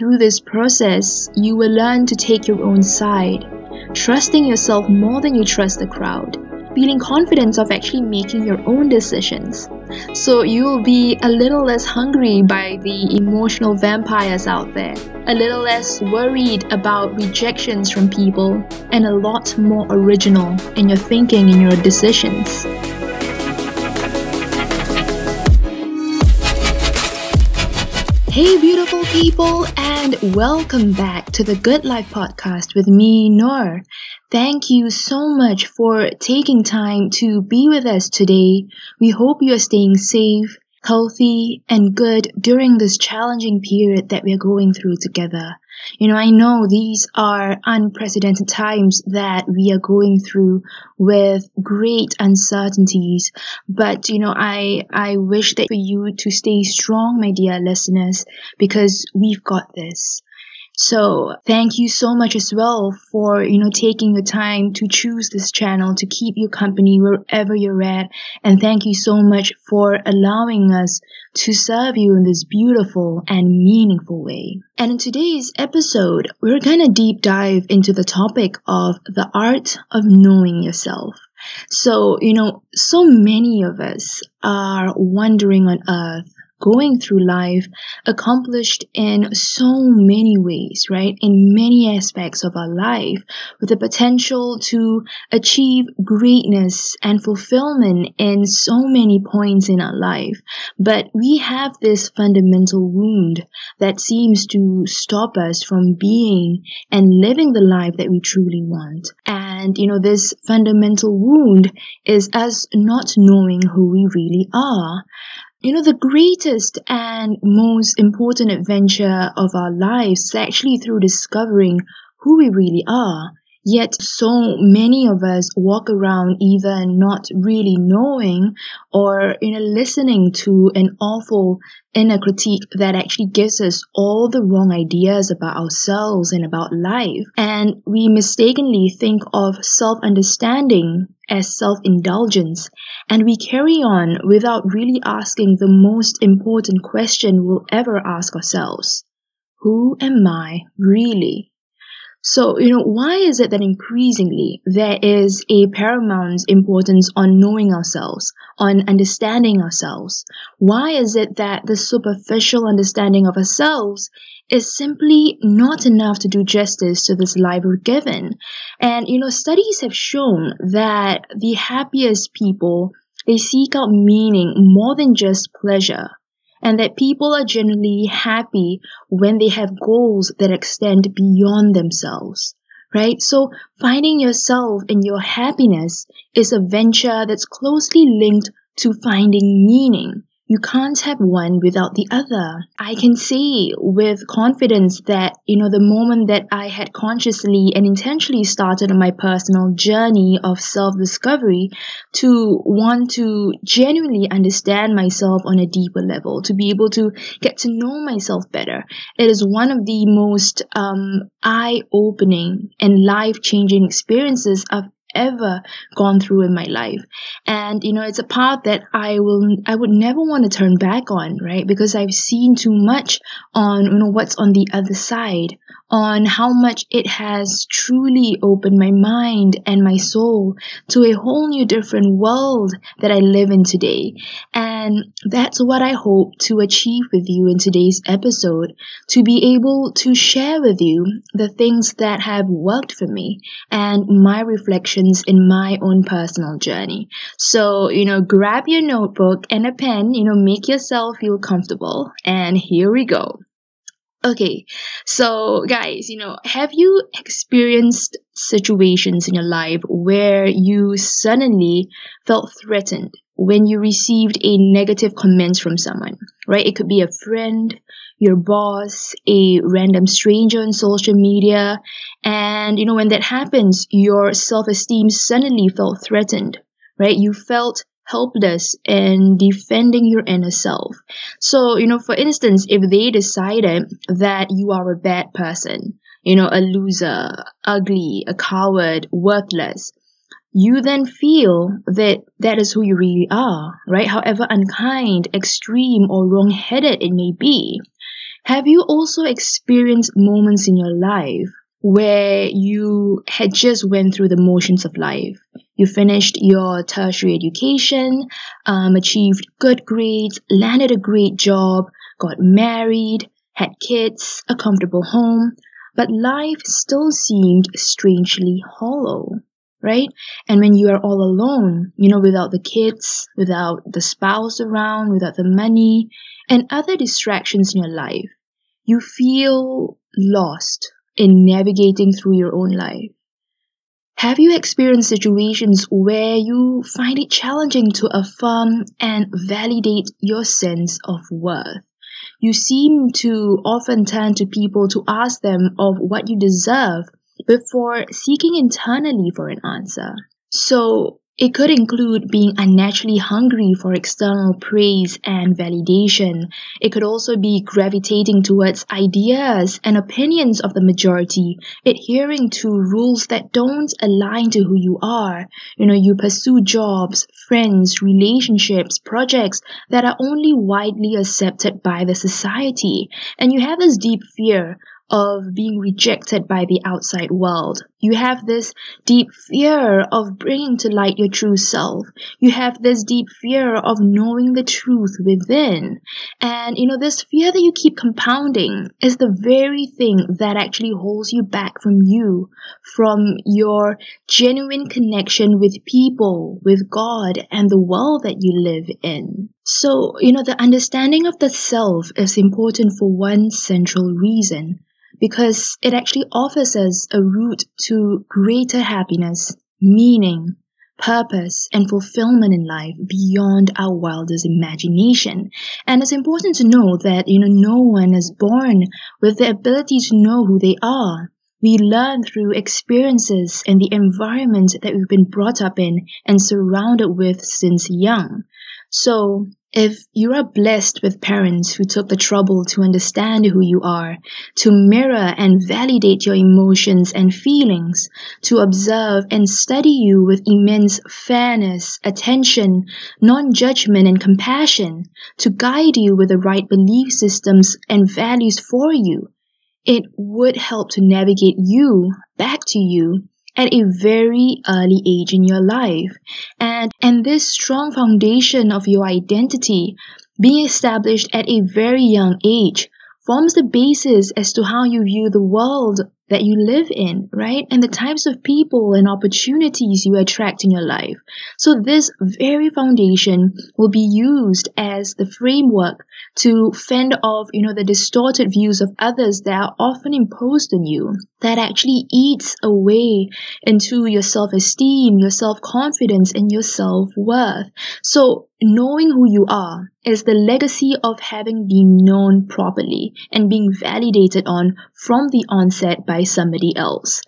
Through this process, you will learn to take your own side, trusting yourself more than you trust the crowd, feeling confident of actually making your own decisions. So you will be a little less hungry by the emotional vampires out there, a little less worried about rejections from people, and a lot more original in your thinking and your decisions. Hey, beautiful people, and welcome back to the Good Life Podcast with me, Noor. Thank you so much for taking time to be with us today. We hope you are staying safe, healthy, and good during this challenging period that we're going through together. You know, I know these are unprecedented times that we are going through with great uncertainties, but you know, I, I wish that for you to stay strong, my dear listeners, because we've got this. So thank you so much as well for, you know, taking the time to choose this channel to keep you company wherever you're at. And thank you so much for allowing us to serve you in this beautiful and meaningful way. And in today's episode, we're gonna deep dive into the topic of the art of knowing yourself. So, you know, so many of us are wandering on earth going through life accomplished in so many ways, right? In many aspects of our life with the potential to achieve greatness and fulfillment in so many points in our life. But we have this fundamental wound that seems to stop us from being and living the life that we truly want. And, you know, this fundamental wound is us not knowing who we really are. You know, the greatest and most important adventure of our lives is actually through discovering who we really are. Yet so many of us walk around either not really knowing or you know listening to an awful inner critique that actually gives us all the wrong ideas about ourselves and about life. And we mistakenly think of self-understanding as self-indulgence and we carry on without really asking the most important question we'll ever ask ourselves. Who am I really? So, you know, why is it that increasingly there is a paramount importance on knowing ourselves, on understanding ourselves? Why is it that the superficial understanding of ourselves is simply not enough to do justice to this life we're given? And, you know, studies have shown that the happiest people, they seek out meaning more than just pleasure and that people are generally happy when they have goals that extend beyond themselves. Right? So finding yourself and your happiness is a venture that's closely linked to finding meaning you can't have one without the other. I can say with confidence that, you know, the moment that I had consciously and intentionally started on my personal journey of self discovery to want to genuinely understand myself on a deeper level, to be able to get to know myself better, it is one of the most um, eye opening and life changing experiences I've ever gone through in my life and you know it's a path that i will i would never want to turn back on right because i've seen too much on you know what's on the other side on how much it has truly opened my mind and my soul to a whole new different world that I live in today. And that's what I hope to achieve with you in today's episode to be able to share with you the things that have worked for me and my reflections in my own personal journey. So, you know, grab your notebook and a pen, you know, make yourself feel comfortable, and here we go. Okay, so guys, you know, have you experienced situations in your life where you suddenly felt threatened when you received a negative comment from someone, right? It could be a friend, your boss, a random stranger on social media. And, you know, when that happens, your self esteem suddenly felt threatened, right? You felt helpless in defending your inner self. So, you know, for instance, if they decided that you are a bad person, you know, a loser, ugly, a coward, worthless, you then feel that that is who you really are, right? However unkind, extreme, or wrong headed it may be. Have you also experienced moments in your life where you had just went through the motions of life? You finished your tertiary education, um, achieved good grades, landed a great job, got married, had kids, a comfortable home, but life still seemed strangely hollow right? And when you are all alone, you know, without the kids, without the spouse around, without the money, and other distractions in your life, you feel lost in navigating through your own life. Have you experienced situations where you find it challenging to affirm and validate your sense of worth? You seem to often turn to people to ask them of what you deserve before seeking internally for an answer. So, it could include being unnaturally hungry for external praise and validation. It could also be gravitating towards ideas and opinions of the majority, adhering to rules that don't align to who you are. You know, you pursue jobs, friends, relationships, projects that are only widely accepted by the society. And you have this deep fear of being rejected by the outside world. You have this deep fear of bringing to light your true self. You have this deep fear of knowing the truth within. And, you know, this fear that you keep compounding is the very thing that actually holds you back from you, from your genuine connection with people, with God, and the world that you live in. So, you know, the understanding of the self is important for one central reason because it actually offers us a route to greater happiness, meaning, purpose, and fulfillment in life beyond our wildest imagination. And it's important to know that, you know, no one is born with the ability to know who they are. We learn through experiences and the environment that we've been brought up in and surrounded with since young. So, if you are blessed with parents who took the trouble to understand who you are, to mirror and validate your emotions and feelings, to observe and study you with immense fairness, attention, non judgment, and compassion, to guide you with the right belief systems and values for you, it would help to navigate you back to you at a very early age in your life. And, and this strong foundation of your identity being established at a very young age forms the basis as to how you view the world that you live in, right? And the types of people and opportunities you attract in your life. So this very foundation will be used as the framework to fend off, you know, the distorted views of others that are often imposed on you that actually eats away into your self-esteem, your self-confidence, and your self-worth. So knowing who you are is the legacy of having been known properly and being validated on from the onset by somebody else.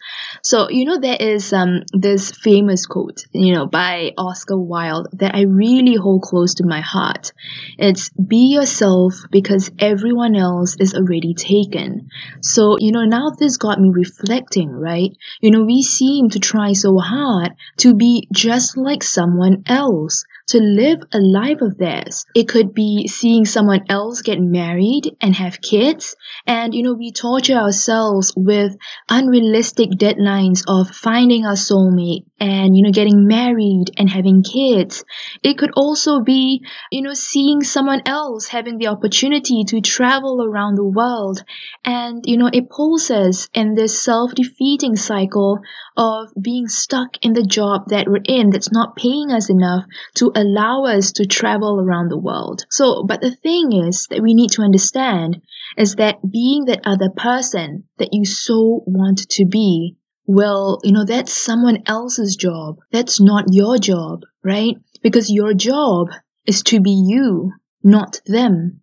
So, you know, there is um, this famous quote, you know, by Oscar Wilde that I really hold close to my heart. It's be yourself because everyone else is already taken. So, you know, now this got me reflecting, right? You know, we seem to try so hard to be just like someone else to live a life of theirs. It could be seeing someone else get married and have kids. And, you know, we torture ourselves with unrealistic deadlines of finding our soulmate and, you know, getting married and having kids. It could also be, you know, seeing someone else having the opportunity to travel around the world. And, you know, it pulls us in this self defeating cycle of being stuck in the job that we're in that's not paying us enough to allow us to travel around the world. So, but the thing is that we need to understand is that being that other person that you so want to be, well, you know, that's someone else's job. That's not your job, right? Because your job is to be you, not them.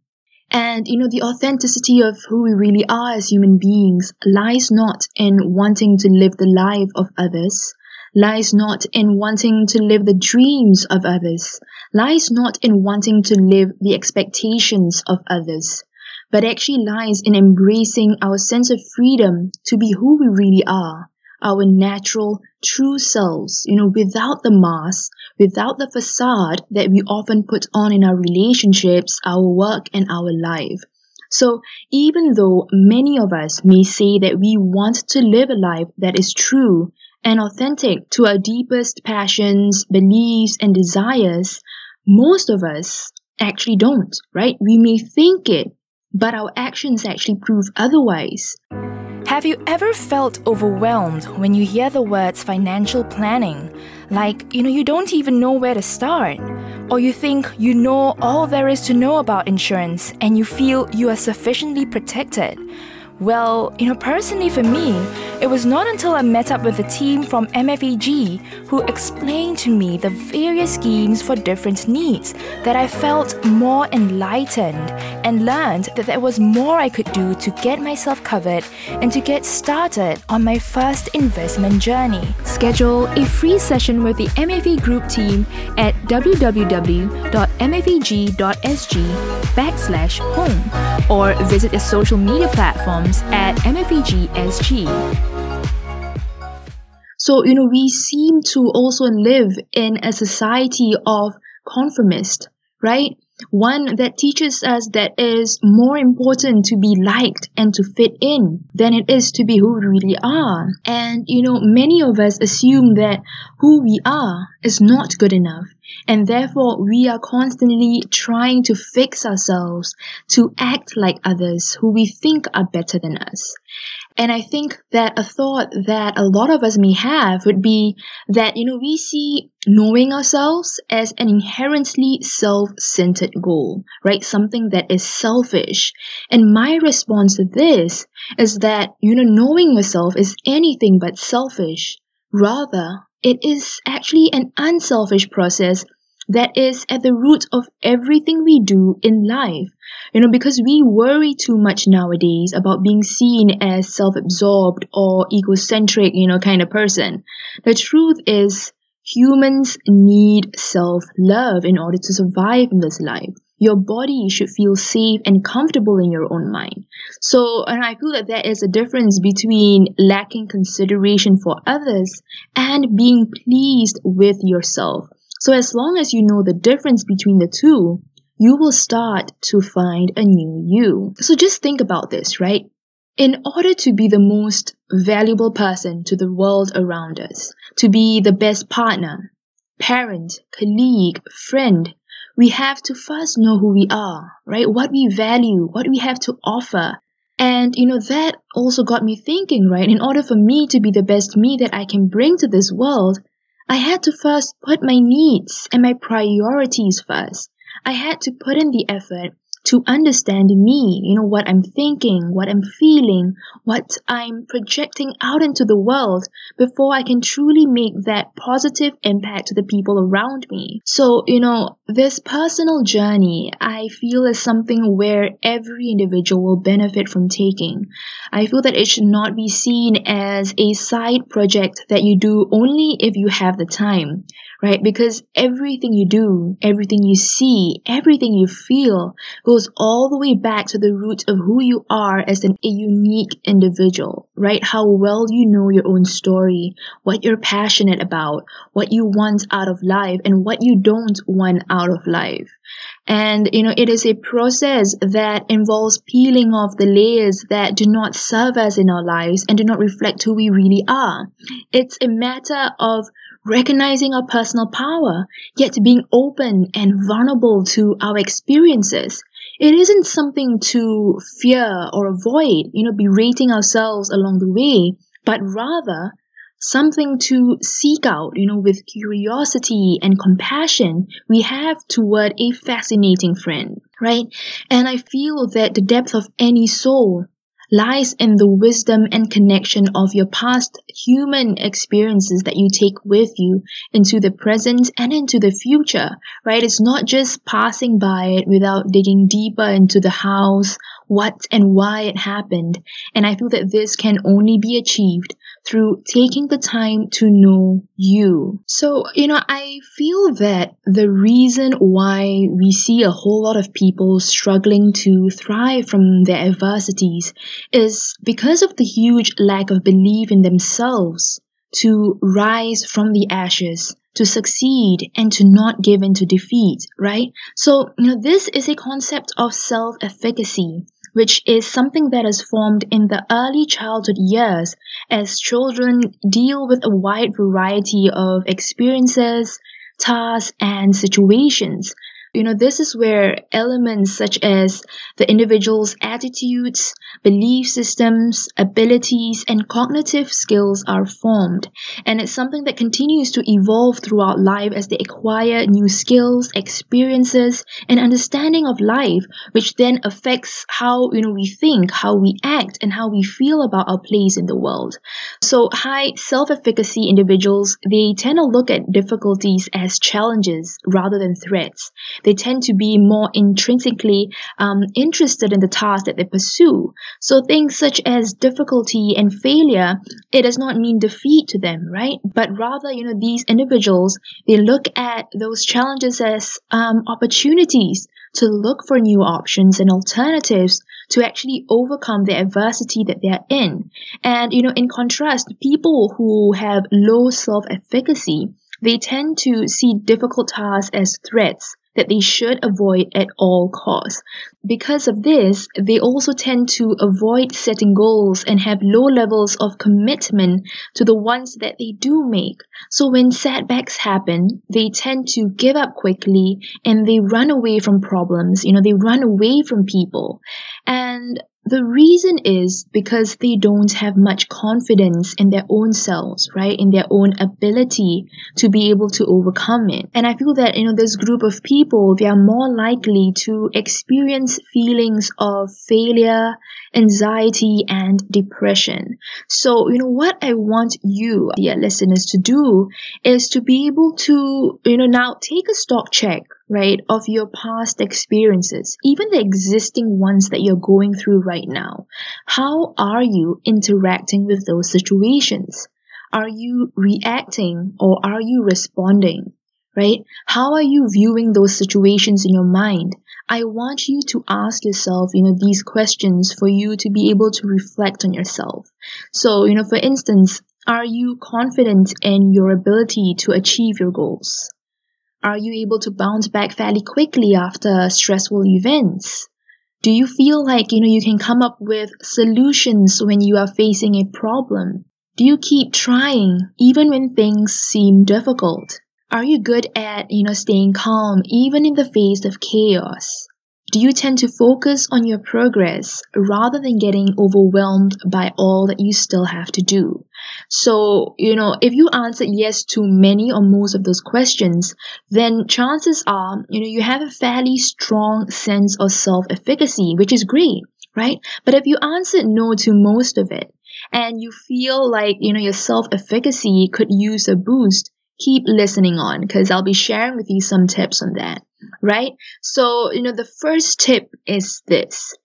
And, you know, the authenticity of who we really are as human beings lies not in wanting to live the life of others, lies not in wanting to live the dreams of others, lies not in wanting to live the expectations of others, but actually lies in embracing our sense of freedom to be who we really are, our natural, true selves, you know, without the mask, without the facade that we often put on in our relationships, our work, and our life. So, even though many of us may say that we want to live a life that is true and authentic to our deepest passions, beliefs, and desires, most of us actually don't, right? We may think it, but our actions actually prove otherwise. Have you ever felt overwhelmed when you hear the words financial planning? Like, you know, you don't even know where to start. Or you think you know all there is to know about insurance and you feel you are sufficiently protected. Well, you know, personally for me, it was not until I met up with the team from MFAG who explained to me the various schemes for different needs that I felt more enlightened and learned that there was more I could do to get myself covered and to get started on my first investment journey. Schedule a free session with the MFA Group team at www.mfag.sg backslash home or visit the social media platforms at MFAGSG. So, you know, we seem to also live in a society of conformist, right? One that teaches us that it is more important to be liked and to fit in than it is to be who we really are. And, you know, many of us assume that who we are is not good enough. And therefore, we are constantly trying to fix ourselves to act like others who we think are better than us. And I think that a thought that a lot of us may have would be that, you know, we see knowing ourselves as an inherently self-centered goal, right? Something that is selfish. And my response to this is that, you know, knowing yourself is anything but selfish. Rather, it is actually an unselfish process that is at the root of everything we do in life. You know, because we worry too much nowadays about being seen as self absorbed or egocentric, you know, kind of person. The truth is, humans need self love in order to survive in this life. Your body should feel safe and comfortable in your own mind. So, and I feel that there is a difference between lacking consideration for others and being pleased with yourself. So as long as you know the difference between the two, you will start to find a new you. So just think about this, right? In order to be the most valuable person to the world around us, to be the best partner, parent, colleague, friend, we have to first know who we are, right? What we value, what we have to offer. And, you know, that also got me thinking, right? In order for me to be the best me that I can bring to this world, I had to first put my needs and my priorities first. I had to put in the effort to understand me, you know, what I'm thinking, what I'm feeling, what I'm projecting out into the world before I can truly make that positive impact to the people around me. So, you know, this personal journey, I feel is something where every individual will benefit from taking. I feel that it should not be seen as a side project that you do only if you have the time right? Because everything you do, everything you see, everything you feel goes all the way back to the root of who you are as an, a unique individual, right? How well you know your own story, what you're passionate about, what you want out of life, and what you don't want out of life. And, you know, it is a process that involves peeling off the layers that do not serve us in our lives and do not reflect who we really are. It's a matter of recognizing our personal power, yet being open and vulnerable to our experiences. It isn't something to fear or avoid, you know, berating ourselves along the way, but rather something to seek out, you know, with curiosity and compassion we have toward a fascinating friend, right? And I feel that the depth of any soul lies in the wisdom and connection of your past human experiences that you take with you into the present and into the future, right? It's not just passing by it without digging deeper into the hows, what, and why it happened. And I feel that this can only be achieved through taking the time to know you. So, you know, I feel that the reason why we see a whole lot of people struggling to thrive from their adversities is because of the huge lack of belief in themselves to rise from the ashes to succeed and to not give in to defeat, right? So, you know, this is a concept of self efficacy which is something that is formed in the early childhood years as children deal with a wide variety of experiences, tasks, and situations you know, this is where elements such as the individual's attitudes, belief systems, abilities, and cognitive skills are formed. And it's something that continues to evolve throughout life as they acquire new skills, experiences, and understanding of life, which then affects how, you know, we think, how we act, and how we feel about our place in the world. So high self-efficacy individuals, they tend to look at difficulties as challenges rather than threats they tend to be more intrinsically um, interested in the task that they pursue. So things such as difficulty and failure, it does not mean defeat to them, right? But rather, you know, these individuals, they look at those challenges as um, opportunities to look for new options and alternatives to actually overcome the adversity that they're in. And, you know, in contrast, people who have low self efficacy, they tend to see difficult tasks as threats that they should avoid at all costs. Because of this, they also tend to avoid setting goals and have low levels of commitment to the ones that they do make. So when setbacks happen, they tend to give up quickly and they run away from problems. You know, they run away from people. And the reason is because they don't have much confidence in their own selves, right? In their own ability to be able to overcome it. And I feel that, you know, this group of people, they are more likely to experience feelings of failure, anxiety, and depression. So, you know, what I want you, dear listeners, to do is to be able to, you know, now take a stock check right, of your past experiences, even the existing ones that you're going through right now. How are you interacting with those situations? Are you reacting or are you responding? Right? How are you viewing those situations in your mind? I want you to ask yourself, you know, these questions for you to be able to reflect on yourself. So, you know, for instance, are you confident in your ability to achieve your goals? Are you able to bounce back fairly quickly after stressful events? Do you feel like, you know, you can come up with solutions when you are facing a problem? Do you keep trying even when things seem difficult? Are you good at, you know, staying calm even in the face of chaos? Do you tend to focus on your progress rather than getting overwhelmed by all that you still have to do? So, you know, if you answered yes to many or most of those questions, then chances are, you know, you have a fairly strong sense of self efficacy, which is great, right? But if you answered no to most of it, and you feel like, you know, your self efficacy could use a boost, keep listening on because I'll be sharing with you some tips on that, right? So, you know, the first tip is this.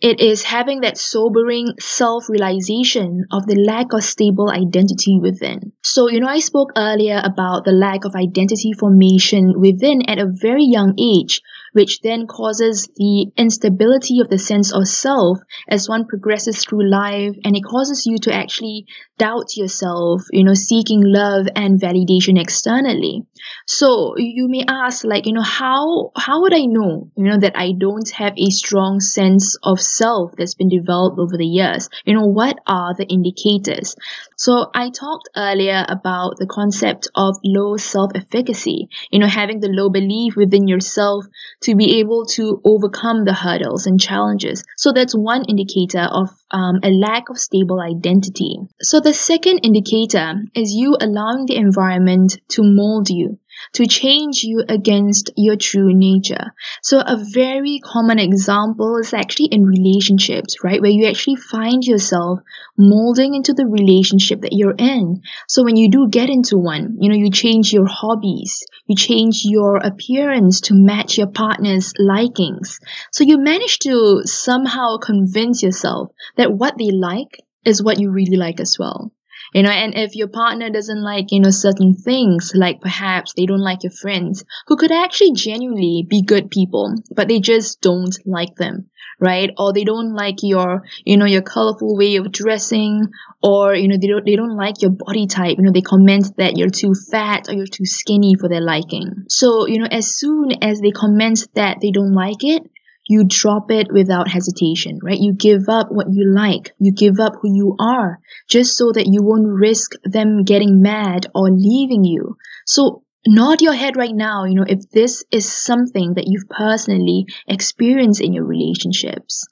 It is having that sobering self realization of the lack of stable identity within. So, you know, I spoke earlier about the lack of identity formation within at a very young age, which then causes the instability of the sense of self as one progresses through life and it causes you to actually doubt yourself, you know, seeking love and validation externally. So you may ask, like, you know, how how would I know, you know, that I don't have a strong sense of self that's been developed over the years? You know, what are the indicators? So I talked earlier about the concept of low self-efficacy, you know, having the low belief within yourself to be able to overcome the hurdles and challenges. So that's one indicator of um, a lack of stable identity. So the second indicator is you allowing the environment to mold you to change you against your true nature. So a very common example is actually in relationships, right? Where you actually find yourself molding into the relationship that you're in. So when you do get into one, you know, you change your hobbies, you change your appearance to match your partner's likings. So you manage to somehow convince yourself that what they like is what you really like as well you know and if your partner doesn't like you know certain things like perhaps they don't like your friends who could actually genuinely be good people but they just don't like them right? Or they don't like your you know your colorful way of dressing or you know they don't they don't like your body type. You know they comment that you're too fat or you're too skinny for their liking. So you know as soon as they comment that they don't like it you drop it without hesitation, right? You give up what you like. You give up who you are just so that you won't risk them getting mad or leaving you. So nod your head right now, you know, if this is something that you've personally experienced in your relationships.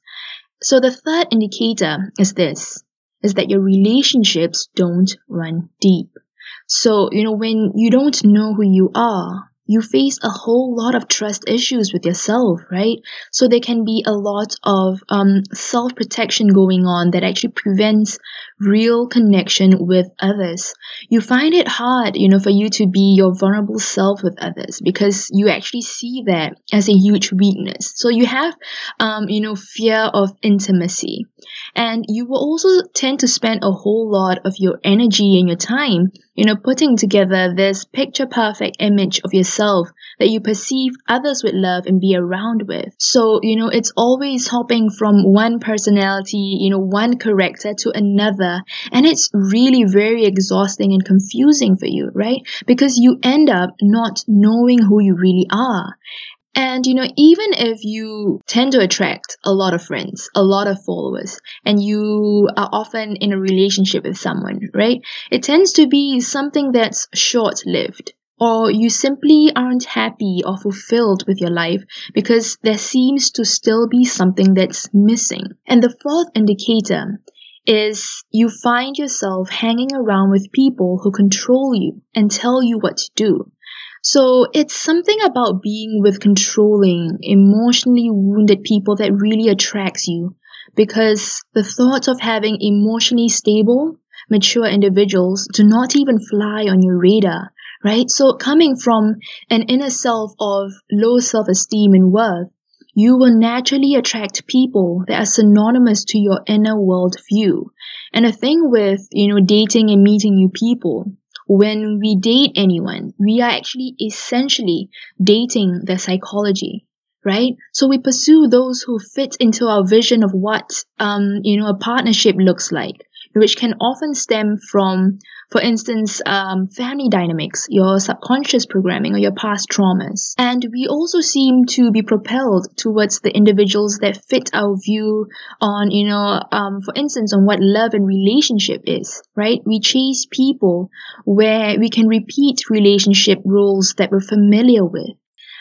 So the third indicator is this, is that your relationships don't run deep. So, you know, when you don't know who you are, you face a whole lot of trust issues with yourself, right? So there can be a lot of um, self protection going on that actually prevents real connection with others. You find it hard, you know, for you to be your vulnerable self with others because you actually see that as a huge weakness. So you have, um, you know, fear of intimacy. And you will also tend to spend a whole lot of your energy and your time you know, putting together this picture perfect image of yourself that you perceive others would love and be around with. So, you know, it's always hopping from one personality, you know, one character to another. And it's really very exhausting and confusing for you, right? Because you end up not knowing who you really are. And you know, even if you tend to attract a lot of friends, a lot of followers, and you are often in a relationship with someone, right? It tends to be something that's short lived. Or you simply aren't happy or fulfilled with your life because there seems to still be something that's missing. And the fourth indicator is you find yourself hanging around with people who control you and tell you what to do. So it's something about being with controlling, emotionally wounded people that really attracts you because the thoughts of having emotionally stable, mature individuals do not even fly on your radar, right? So coming from an inner self of low self-esteem and worth, you will naturally attract people that are synonymous to your inner world view. And the thing with, you know, dating and meeting new people when we date anyone, we are actually essentially dating their psychology, right? So we pursue those who fit into our vision of what, um, you know, a partnership looks like which can often stem from, for instance, um, family dynamics, your subconscious programming, or your past traumas. And we also seem to be propelled towards the individuals that fit our view on, you know, um, for instance, on what love and relationship is, right? We chase people where we can repeat relationship roles that we're familiar with.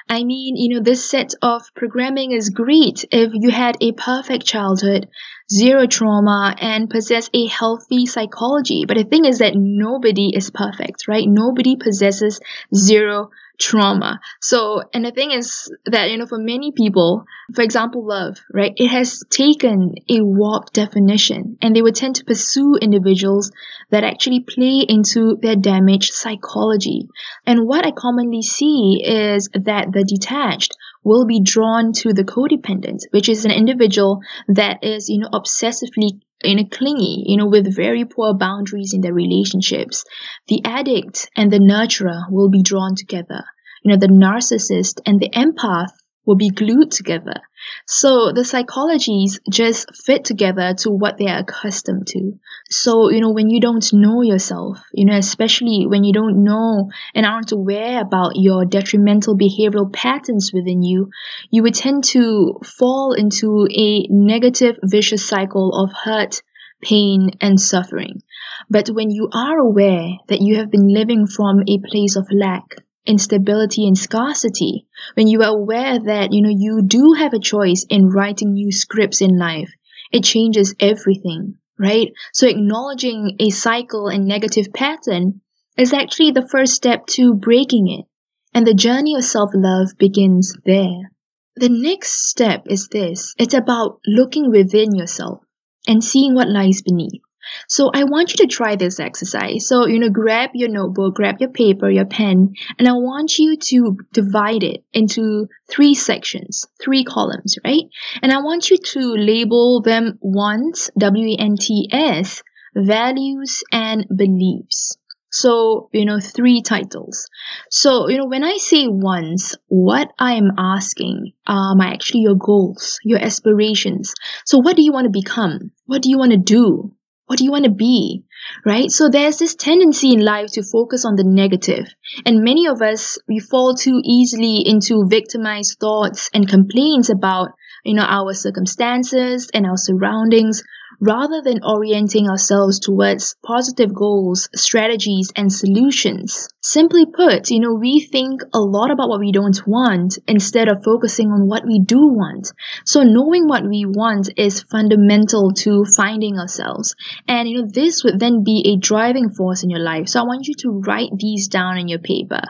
I mean, you know, this set of programming is great if you had a perfect childhood, zero trauma, and possess a healthy psychology. But the thing is that nobody is perfect, right? Nobody possesses zero trauma. So, and the thing is that, you know, for many people, for example, love, right, it has taken a warped definition and they would tend to pursue individuals that actually play into their damaged psychology. And what I commonly see is that the detached will be drawn to the codependent, which is an individual that is, you know, obsessively you know, clingy, you know, with very poor boundaries in their relationships. The addict and the nurturer will be drawn together. You know, the narcissist and the empath will be glued together. So the psychologies just fit together to what they are accustomed to. So, you know, when you don't know yourself, you know, especially when you don't know and aren't aware about your detrimental behavioral patterns within you, you would tend to fall into a negative vicious cycle of hurt, pain, and suffering. But when you are aware that you have been living from a place of lack, instability and scarcity, when you are aware that, you know, you do have a choice in writing new scripts in life, it changes everything, right? So acknowledging a cycle and negative pattern is actually the first step to breaking it. And the journey of self-love begins there. The next step is this. It's about looking within yourself and seeing what lies beneath. So I want you to try this exercise. So, you know, grab your notebook, grab your paper, your pen, and I want you to divide it into three sections, three columns, right? And I want you to label them wants, W-E-N-T-S, values and beliefs. So, you know, three titles. So, you know, when I say wants, what I am asking um, are actually your goals, your aspirations. So, what do you want to become? What do you want to do? What do you want to be? Right? So there's this tendency in life to focus on the negative. And many of us, we fall too easily into victimized thoughts and complaints about you know, our circumstances and our surroundings rather than orienting ourselves towards positive goals, strategies, and solutions. Simply put, you know, we think a lot about what we don't want instead of focusing on what we do want. So knowing what we want is fundamental to finding ourselves. And, you know, this would then be a driving force in your life. So I want you to write these down in your paper.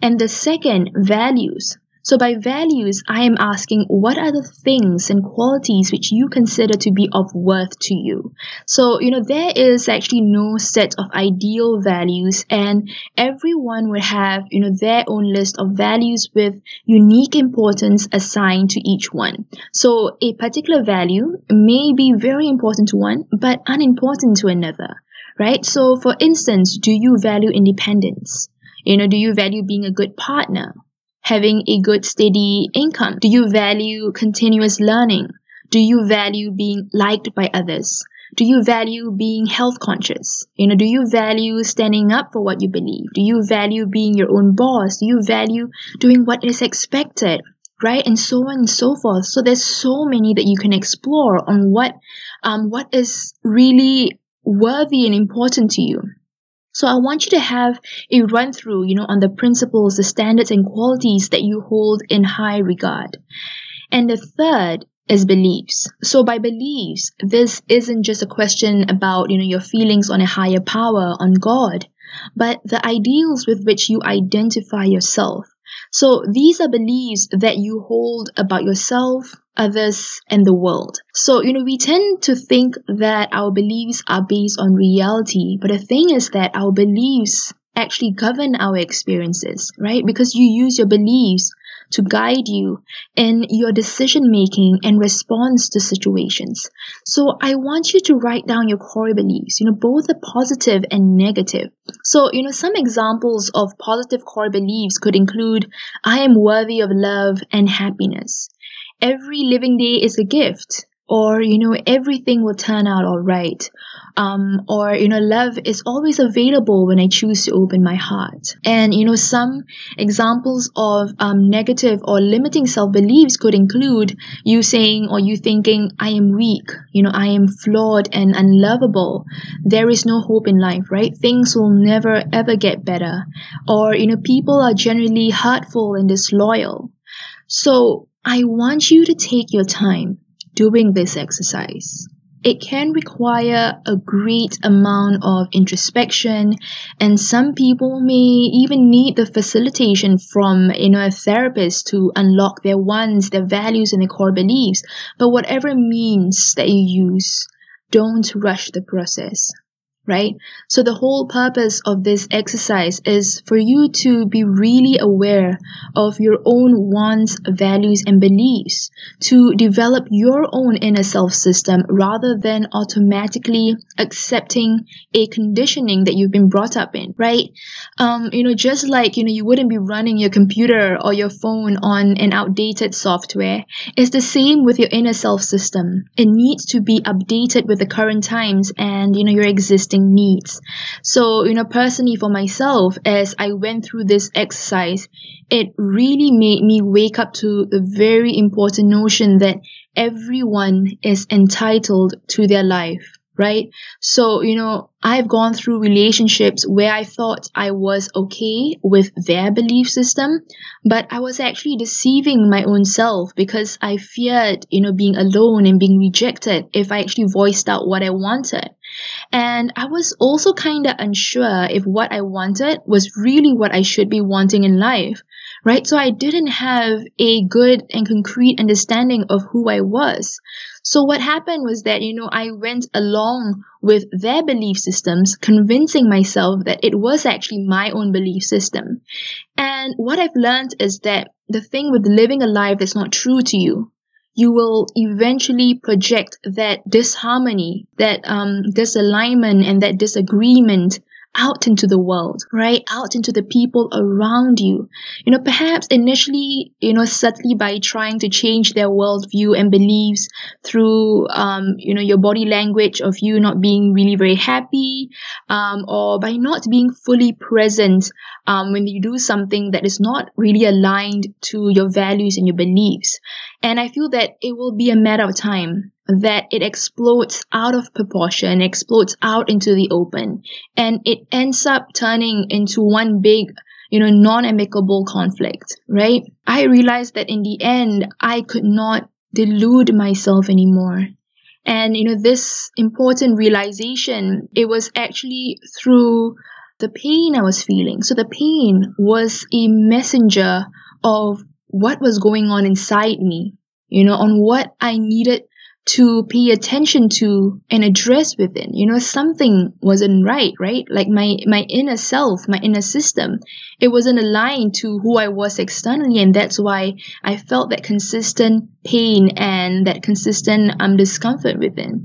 And the second, values. So by values, I am asking what are the things and qualities which you consider to be of worth to you. So, you know, there is actually no set of ideal values and everyone would have, you know, their own list of values with unique importance assigned to each one. So a particular value may be very important to one, but unimportant to another, right? So for instance, do you value independence? You know, do you value being a good partner? Having a good steady income? Do you value continuous learning? Do you value being liked by others? Do you value being health conscious? You know, do you value standing up for what you believe? Do you value being your own boss? Do you value doing what is expected? Right? And so on and so forth. So there's so many that you can explore on what um what is really worthy and important to you. So I want you to have a run through, you know, on the principles, the standards and qualities that you hold in high regard. And the third is beliefs. So by beliefs, this isn't just a question about, you know, your feelings on a higher power, on God, but the ideals with which you identify yourself. So these are beliefs that you hold about yourself, others, and the world. So, you know, we tend to think that our beliefs are based on reality, but the thing is that our beliefs actually govern our experiences, right? Because you use your beliefs to guide you in your decision making and response to situations. So I want you to write down your core beliefs, you know, both the positive and negative. So, you know, some examples of positive core beliefs could include I am worthy of love and happiness. Every living day is a gift or you know everything will turn out all right. Um, or you know love is always available when i choose to open my heart. And you know some examples of um, negative or limiting self-beliefs could include you saying or you thinking i am weak you know i am flawed and unlovable. There is no hope in life right? Things will never ever get better. Or you know people are generally hurtful and disloyal. So i want you to take your time doing this exercise. It can require a great amount of introspection, and some people may even need the facilitation from you know a therapist to unlock their wants, their values, and their core beliefs. But whatever means that you use, don't rush the process right? So the whole purpose of this exercise is for you to be really aware of your own wants, values, and beliefs to develop your own inner self system rather than automatically accepting a conditioning that you've been brought up in, right? Um, you know, just like, you know, you wouldn't be running your computer or your phone on an outdated software. It's the same with your inner self system. It needs to be updated with the current times and, you know, your existing needs. So, you know, personally for myself, as I went through this exercise, it really made me wake up to the very important notion that everyone is entitled to their life right? So, you know, I've gone through relationships where I thought I was okay with their belief system, but I was actually deceiving my own self because I feared, you know, being alone and being rejected if I actually voiced out what I wanted. And I was also kind of unsure if what I wanted was really what I should be wanting in life right? So I didn't have a good and concrete understanding of who I was. So what happened was that, you know, I went along with their belief systems, convincing myself that it was actually my own belief system. And what I've learned is that the thing with living a life that's not true to you, you will eventually project that disharmony, that um, disalignment, and that disagreement out into the world, right? Out into the people around you. You know, perhaps initially, you know, subtly by trying to change their worldview and beliefs through, um, you know, your body language of you not being really very happy, um, or by not being fully present, um, when you do something that is not really aligned to your values and your beliefs. And I feel that it will be a matter of time that it explodes out of proportion, explodes out into the open, and it ends up turning into one big you know, non-amicable conflict, right? I realized that in the end, I could not delude myself anymore. And, you know, this important realization, it was actually through the pain I was feeling. So the pain was a messenger of what was going on inside me, you know, on what I needed to pay attention to and address within. You know, something wasn't right, right? Like my, my inner self, my inner system, it wasn't aligned to who I was externally. And that's why I felt that consistent pain and that consistent um, discomfort within.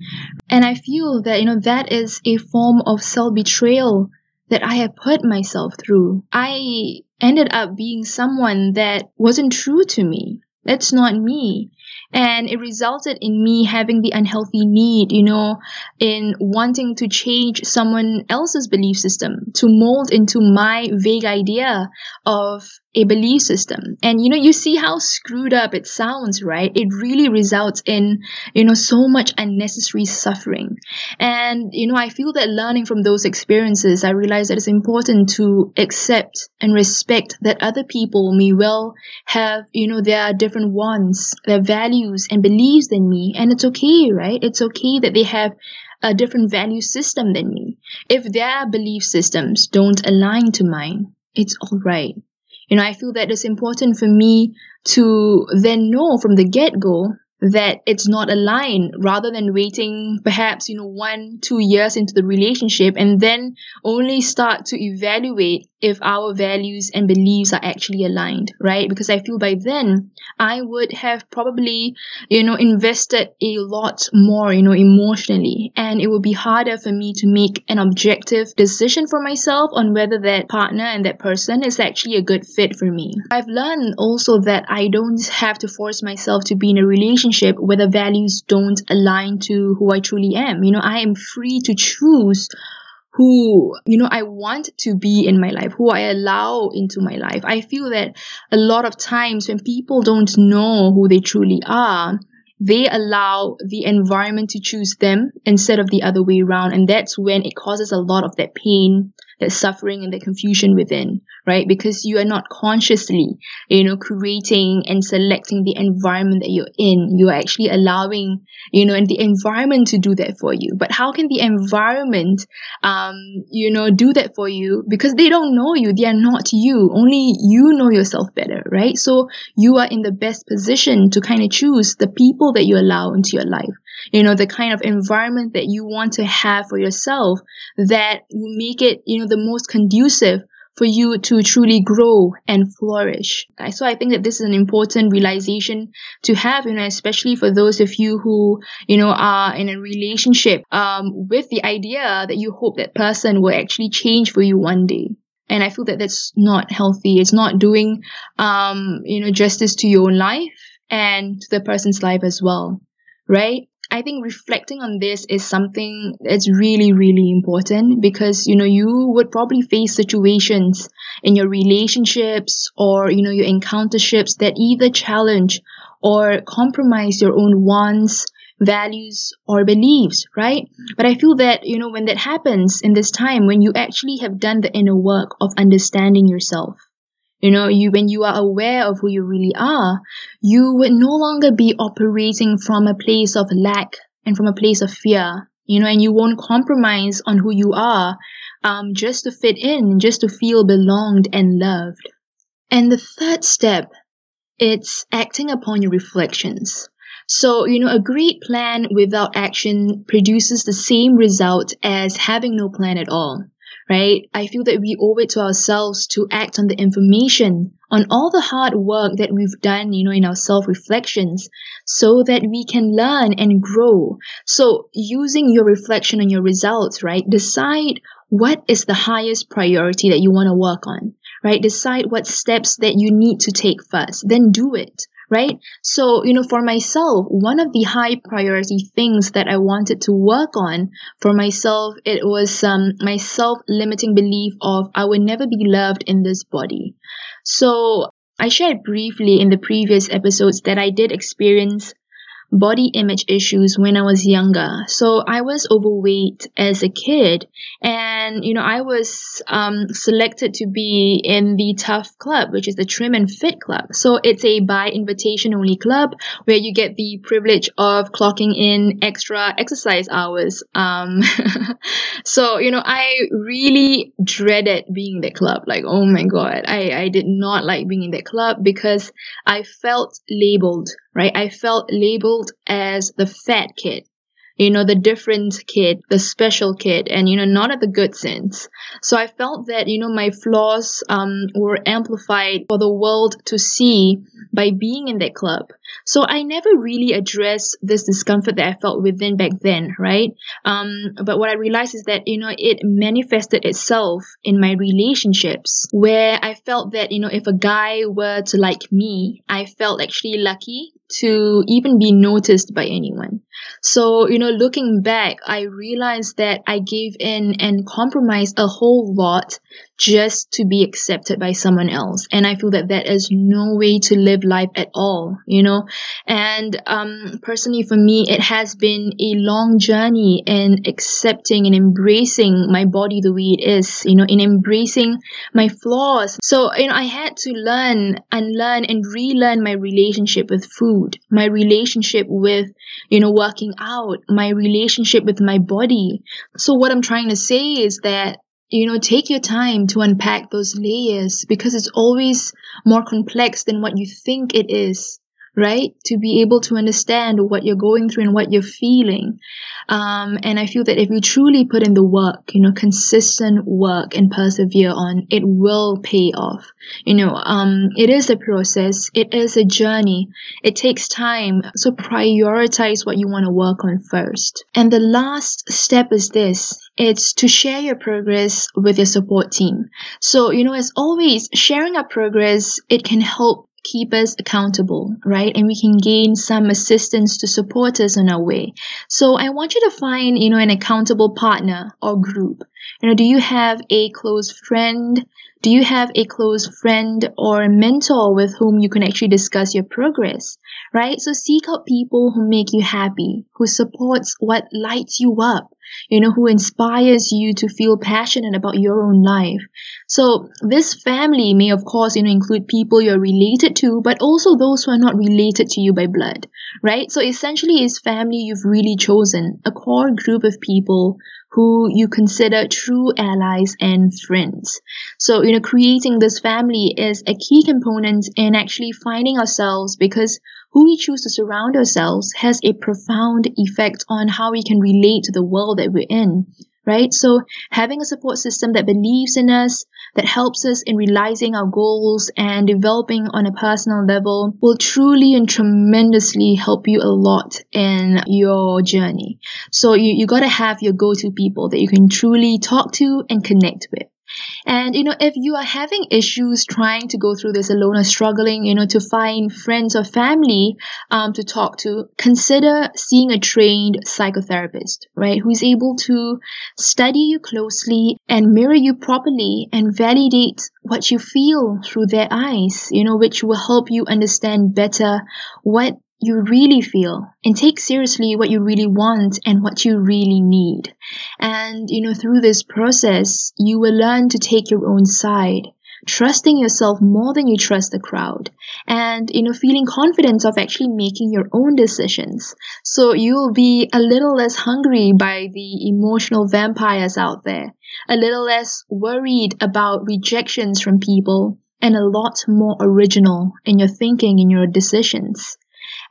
And I feel that, you know, that is a form of self betrayal that I have put myself through. I ended up being someone that wasn't true to me. That's not me and it resulted in me having the unhealthy need you know in wanting to change someone else's belief system to mold into my vague idea of a belief system. And you know, you see how screwed up it sounds, right? It really results in, you know, so much unnecessary suffering. And, you know, I feel that learning from those experiences, I realize that it's important to accept and respect that other people may well have, you know, their different wants, their values and beliefs than me. And it's okay, right? It's okay that they have a different value system than me. If their belief systems don't align to mine, it's alright you know, I feel that it's important for me to then know from the get go that it's not aligned rather than waiting perhaps you know one two years into the relationship and then only start to evaluate if our values and beliefs are actually aligned right? Because i feel by then i would have probably you know invested a lot more you know emotionally. And it would be harder for me to make an objective decision for myself on whether that partner and that person is actually a good fit for me. I've learned also that i don't have to force myself to be in a relationship where the values don't align to who I truly am. You know, I am free to choose who you know I want to be in my life, who I allow into my life. I feel that a lot of times when people don't know who they truly are, they allow the environment to choose them instead of the other way around, and that's when it causes a lot of that pain, that suffering, and the confusion within right? Because you are not consciously, you know, creating and selecting the environment that you're in. You're actually allowing, you know, and the environment to do that for you. But how can the environment, um, you know, do that for you? Because they don't know you. They are not you. Only you know yourself better, right? So you are in the best position to kind of choose the people that you allow into your life. You know, the kind of environment that you want to have for yourself that will make it, you know, the most conducive for you to truly grow and flourish. So I think that this is an important realization to have, you know, especially for those of you who, you know, are in a relationship um, with the idea that you hope that person will actually change for you one day. And I feel that that's not healthy. It's not doing, um, you know, justice to your own life and to the person's life as well, right? I think reflecting on this is something that's really, really important because, you know, you would probably face situations in your relationships or, you know, your encounterships that either challenge or compromise your own wants, values, or beliefs, right? But I feel that, you know, when that happens in this time, when you actually have done the inner work of understanding yourself, you know, you when you are aware of who you really are, you would no longer be operating from a place of lack and from a place of fear. You know, and you won't compromise on who you are um, just to fit in, just to feel belonged and loved. And the third step, it's acting upon your reflections. So, you know, a great plan without action produces the same result as having no plan at all right? I feel that we owe it to ourselves to act on the information, on all the hard work that we've done, you know, in our self reflections, so that we can learn and grow. So, using your reflection on your results, right? Decide what is the highest priority that you want to work on, right? Decide what steps that you need to take first, then do it right? So, you know, for myself, one of the high priority things that I wanted to work on for myself, it was um, my self limiting belief of I would never be loved in this body. So, I shared briefly in the previous episodes that I did experience body image issues when I was younger. So I was overweight as a kid, and you know I was um, selected to be in the TAF Club, which is the Trim and Fit Club. So it's a by invitation only club where you get the privilege of clocking in extra exercise hours. Um, so you know I really dreaded being in that club. Like oh my god, I I did not like being in that club because I felt labeled right? I felt labeled as the fat kid, you know, the different kid, the special kid, and, you know, not at the good sense. So I felt that, you know, my flaws um, were amplified for the world to see by being in that club. So I never really addressed this discomfort that I felt within back then, right? Um, but what I realized is that, you know, it manifested itself in my relationships where I felt that, you know, if a guy were to like me, I felt actually lucky to even be noticed by anyone. So, you know, looking back, I realized that I gave in and compromised a whole lot just to be accepted by someone else. And I feel that that is no way to live life at all, you know? And, um, personally for me, it has been a long journey in accepting and embracing my body the way it is, you know, in embracing my flaws. So, you know, I had to learn, and learn and relearn my relationship with food, my relationship with, you know, working out, my relationship with my body. So what I'm trying to say is that you know, take your time to unpack those layers because it's always more complex than what you think it is right? To be able to understand what you're going through and what you're feeling. Um, and I feel that if you truly put in the work, you know, consistent work and persevere on, it will pay off. You know, um, it is a process. It is a journey. It takes time. So prioritize what you want to work on first. And the last step is this. It's to share your progress with your support team. So, you know, as always, sharing our progress, it can help keep us accountable, right? And we can gain some assistance to support us on our way. So I want you to find, you know, an accountable partner or group. You know, do you have a close friend? Do you have a close friend or mentor with whom you can actually discuss your progress? Right? So seek out people who make you happy, who supports what lights you up, you know, who inspires you to feel passionate about your own life. So this family may of course, you know, include people you're related to, but also those who are not related to you by blood, right? So essentially it's family you've really chosen, a core group of people who you consider true allies and friends. So, you know, creating this family is a key component in actually finding ourselves because who we choose to surround ourselves has a profound effect on how we can relate to the world that we're in right? So having a support system that believes in us, that helps us in realizing our goals and developing on a personal level will truly and tremendously help you a lot in your journey. So you, you gotta have your go-to people that you can truly talk to and connect with. And, you know, if you are having issues trying to go through this alone or struggling, you know, to find friends or family um, to talk to, consider seeing a trained psychotherapist, right? Who's able to study you closely and mirror you properly and validate what you feel through their eyes, you know, which will help you understand better what you really feel and take seriously what you really want and what you really need. And, you know, through this process, you will learn to take your own side, trusting yourself more than you trust the crowd, and, you know, feeling confident of actually making your own decisions. So you'll be a little less hungry by the emotional vampires out there, a little less worried about rejections from people, and a lot more original in your thinking and your decisions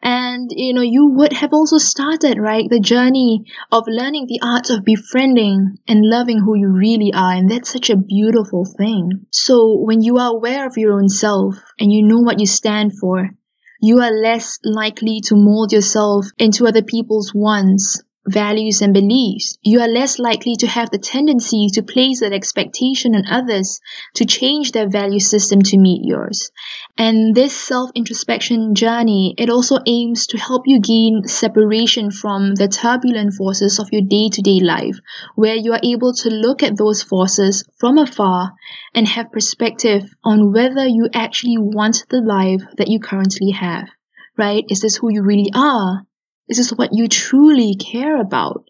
and you know you would have also started right the journey of learning the art of befriending and loving who you really are. And that's such a beautiful thing. So when you are aware of your own self and you know what you stand for you are less likely to mold yourself into other people's wants values and beliefs, you are less likely to have the tendency to place that expectation on others to change their value system to meet yours. And this self-introspection journey, it also aims to help you gain separation from the turbulent forces of your day-to-day life, where you are able to look at those forces from afar and have perspective on whether you actually want the life that you currently have. Right? Is this who you really are? Is this what you truly care about?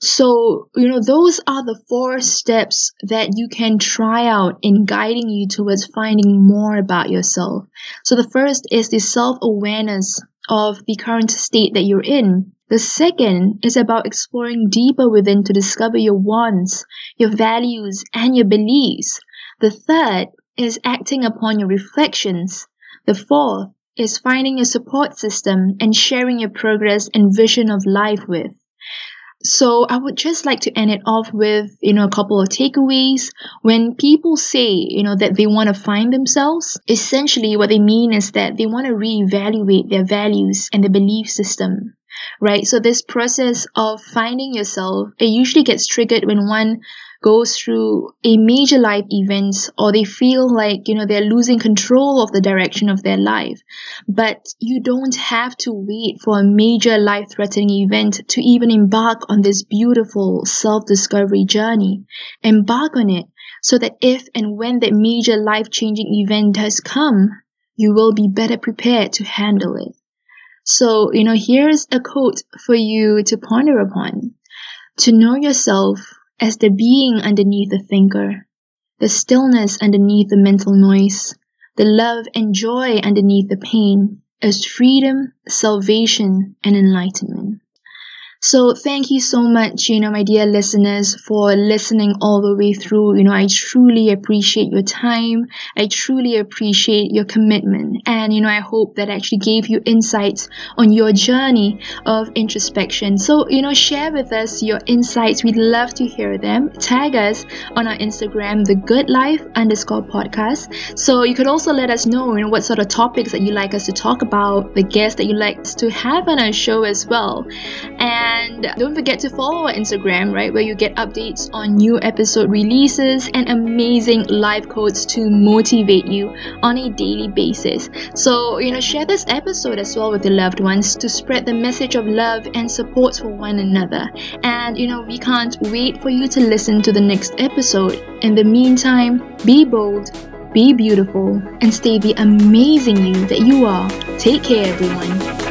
So, you know, those are the four steps that you can try out in guiding you towards finding more about yourself. So the first is the self-awareness of the current state that you're in. The second is about exploring deeper within to discover your wants, your values, and your beliefs. The third is acting upon your reflections. The fourth is finding a support system and sharing your progress and vision of life with. So I would just like to end it off with, you know, a couple of takeaways. When people say, you know, that they want to find themselves, essentially what they mean is that they want to reevaluate their values and their belief system. Right? So this process of finding yourself, it usually gets triggered when one goes through a major life event or they feel like, you know, they're losing control of the direction of their life. But you don't have to wait for a major life threatening event to even embark on this beautiful self discovery journey. Embark on it so that if and when that major life changing event does come, you will be better prepared to handle it. So, you know, here's a quote for you to ponder upon. To know yourself as the being underneath the thinker, the stillness underneath the mental noise, the love and joy underneath the pain, as freedom, salvation, and enlightenment. So thank you so much, you know, my dear listeners, for listening all the way through. You know, I truly appreciate your time. I truly appreciate your commitment. And, you know, I hope that actually gave you insights on your journey of introspection. So, you know, share with us your insights. We'd love to hear them. Tag us on our Instagram, the good life underscore podcast. So you could also let us know, you know, what sort of topics that you like us to talk about, the guests that you like us to have on our show as well. And and don't forget to follow our Instagram, right, where you get updates on new episode releases and amazing live quotes to motivate you on a daily basis. So, you know, share this episode as well with your loved ones to spread the message of love and support for one another. And, you know, we can't wait for you to listen to the next episode. In the meantime, be bold, be beautiful, and stay the amazing you that you are. Take care, everyone.